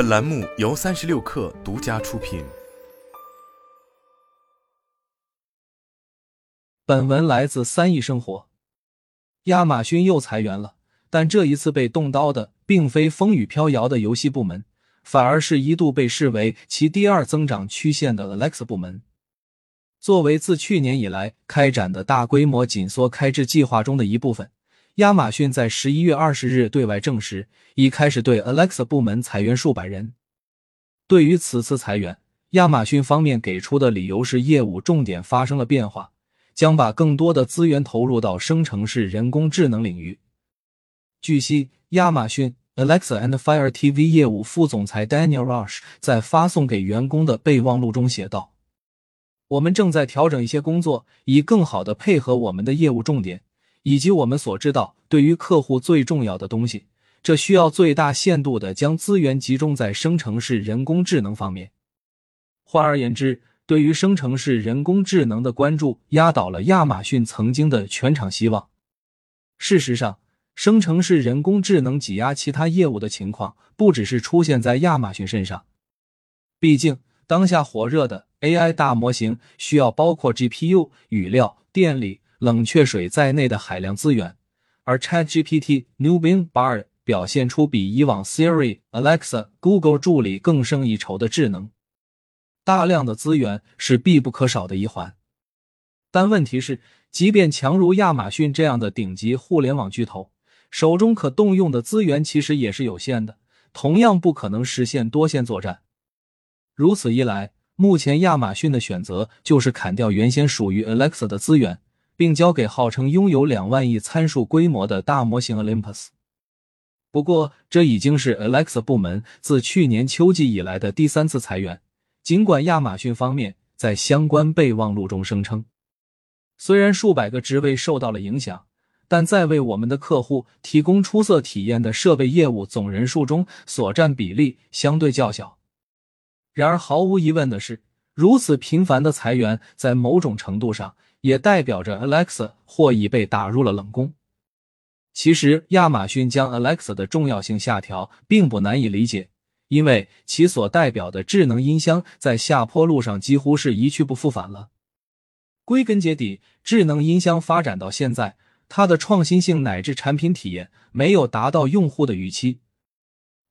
本栏目由三十六氪独家出品。本文来自三亿生活。亚马逊又裁员了，但这一次被动刀的并非风雨飘摇的游戏部门，反而是一度被视为其第二增长曲线的 Alexa 部门。作为自去年以来开展的大规模紧缩开支计划中的一部分，亚马逊在十一月二十日对外证实，已开始对 Alexa 部门裁员数百人。对于此次裁员，亚马逊方面给出的理由是业务重点发生了变化，将把更多的资源投入到生成式人工智能领域。据悉，亚马逊 Alexa and Fire TV 业务副总裁 Daniel Rush 在发送给员工的备忘录中写道。我们正在调整一些工作，以更好的配合我们的业务重点，以及我们所知道对于客户最重要的东西。这需要最大限度的将资源集中在生成式人工智能方面。换而言之，对于生成式人工智能的关注压倒了亚马逊曾经的全场希望。事实上，生成式人工智能挤压其他业务的情况不只是出现在亚马逊身上，毕竟当下火热的。AI 大模型需要包括 GPU、语料、电力、冷却水在内的海量资源，而 ChatGPT、New Bing、Bard 表现出比以往 Siri、Alexa、Google 助理更胜一筹的智能，大量的资源是必不可少的一环。但问题是，即便强如亚马逊这样的顶级互联网巨头，手中可动用的资源其实也是有限的，同样不可能实现多线作战。如此一来，目前亚马逊的选择就是砍掉原先属于 Alexa 的资源，并交给号称拥有两万亿参数规模的大模型 Olympus。不过，这已经是 Alexa 部门自去年秋季以来的第三次裁员。尽管亚马逊方面在相关备忘录中声称，虽然数百个职位受到了影响，但在为我们的客户提供出色体验的设备业务总人数中所占比例相对较小。然而，毫无疑问的是，如此频繁的裁员，在某种程度上也代表着 Alexa 或已被打入了冷宫。其实，亚马逊将 Alexa 的重要性下调，并不难以理解，因为其所代表的智能音箱在下坡路上几乎是一去不复返了。归根结底，智能音箱发展到现在，它的创新性乃至产品体验没有达到用户的预期。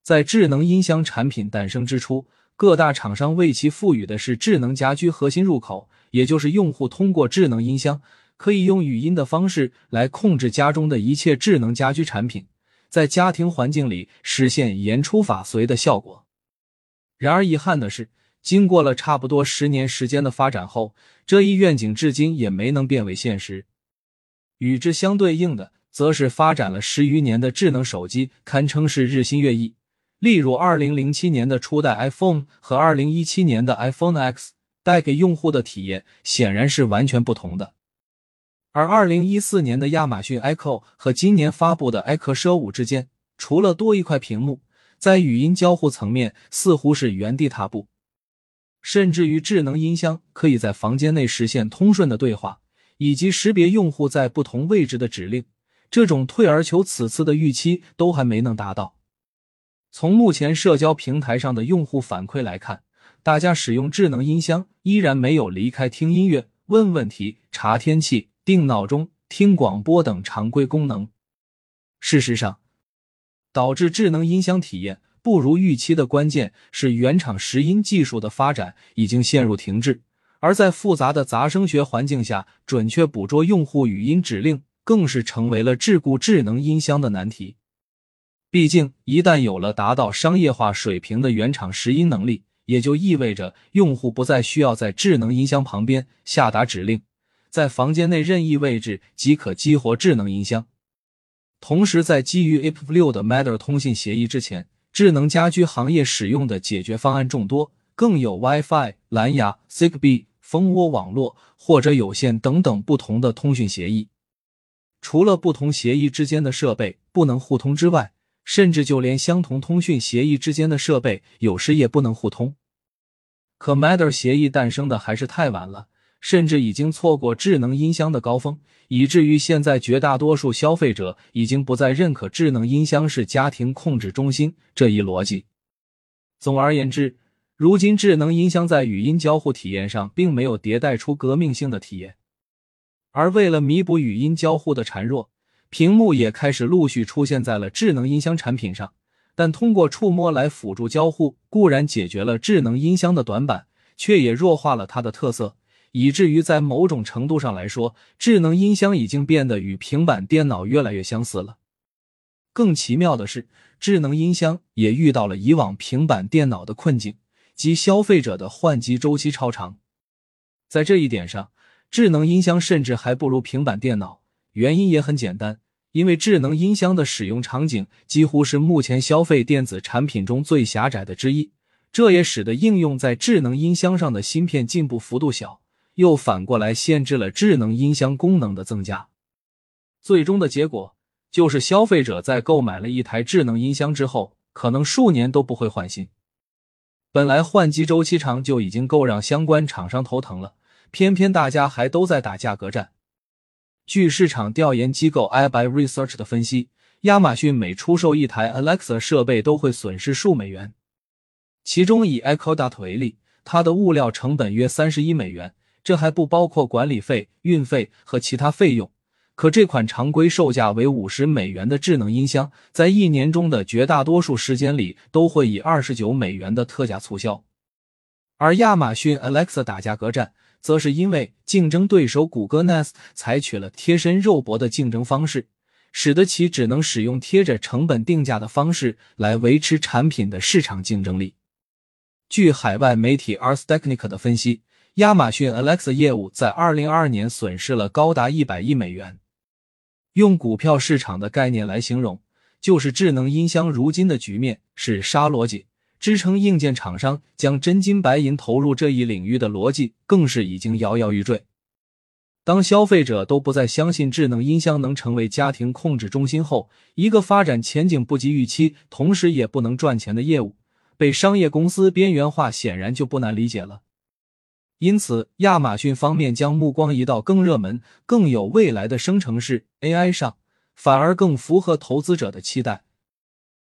在智能音箱产品诞生之初，各大厂商为其赋予的是智能家居核心入口，也就是用户通过智能音箱可以用语音的方式来控制家中的一切智能家居产品，在家庭环境里实现言出法随的效果。然而遗憾的是，经过了差不多十年时间的发展后，这一愿景至今也没能变为现实。与之相对应的，则是发展了十余年的智能手机，堪称是日新月异。例如，二零零七年的初代 iPhone 和二零一七年的 iPhone X 带给用户的体验显然是完全不同的。而二零一四年的亚马逊 Echo 和今年发布的 Echo 奢五之间，除了多一块屏幕，在语音交互层面似乎是原地踏步。甚至于智能音箱可以在房间内实现通顺的对话，以及识别用户在不同位置的指令，这种退而求此次的预期都还没能达到。从目前社交平台上的用户反馈来看，大家使用智能音箱依然没有离开听音乐、问问题、查天气、定闹钟、听广播等常规功能。事实上，导致智能音箱体验不如预期的关键是原厂拾音技术的发展已经陷入停滞，而在复杂的杂声学环境下，准确捕捉用户语音指令更是成为了桎梏智能音箱的难题。毕竟，一旦有了达到商业化水平的原厂拾音能力，也就意味着用户不再需要在智能音箱旁边下达指令，在房间内任意位置即可激活智能音箱。同时，在基于 IP6 的 Matter 通信协议之前，智能家居行业使用的解决方案众多，更有 WiFi、蓝牙、Zigbee、蜂窝网络或者有线等等不同的通讯协议。除了不同协议之间的设备不能互通之外，甚至就连相同通讯协议之间的设备，有时也不能互通。可 Matter 协议诞生的还是太晚了，甚至已经错过智能音箱的高峰，以至于现在绝大多数消费者已经不再认可智能音箱是家庭控制中心这一逻辑。总而言之，如今智能音箱在语音交互体验上并没有迭代出革命性的体验，而为了弥补语音交互的孱弱，屏幕也开始陆续出现在了智能音箱产品上。但通过触摸来辅助交互，固然解决了智能音箱的短板，却也弱化了它的特色，以至于在某种程度上来说，智能音箱已经变得与平板电脑越来越相似了。更奇妙的是，智能音箱也遇到了以往平板电脑的困境。及消费者的换机周期超长，在这一点上，智能音箱甚至还不如平板电脑。原因也很简单，因为智能音箱的使用场景几乎是目前消费电子产品中最狭窄的之一，这也使得应用在智能音箱上的芯片进步幅度小，又反过来限制了智能音箱功能的增加。最终的结果就是，消费者在购买了一台智能音箱之后，可能数年都不会换新。本来换机周期长就已经够让相关厂商头疼了，偏偏大家还都在打价格战。据市场调研机构 i b y Research 的分析，亚马逊每出售一台 Alexa 设备都会损失数美元。其中以 Echo Dot 为例，它的物料成本约三十一美元，这还不包括管理费、运费和其他费用。可这款常规售价为五十美元的智能音箱，在一年中的绝大多数时间里都会以二十九美元的特价促销。而亚马逊 Alexa 打价格战，则是因为竞争对手谷歌 Nest 采取了贴身肉搏的竞争方式，使得其只能使用贴着成本定价的方式来维持产品的市场竞争力。据海外媒体 Ars Technica 的分析，亚马逊 Alexa 业务在二零二二年损失了高达一百亿美元。用股票市场的概念来形容，就是智能音箱如今的局面是杀逻辑，支撑硬件厂商将真金白银投入这一领域的逻辑更是已经摇摇欲坠。当消费者都不再相信智能音箱能成为家庭控制中心后，一个发展前景不及预期，同时也不能赚钱的业务被商业公司边缘化，显然就不难理解了。因此，亚马逊方面将目光移到更热门、更有未来的生成式 AI 上，反而更符合投资者的期待。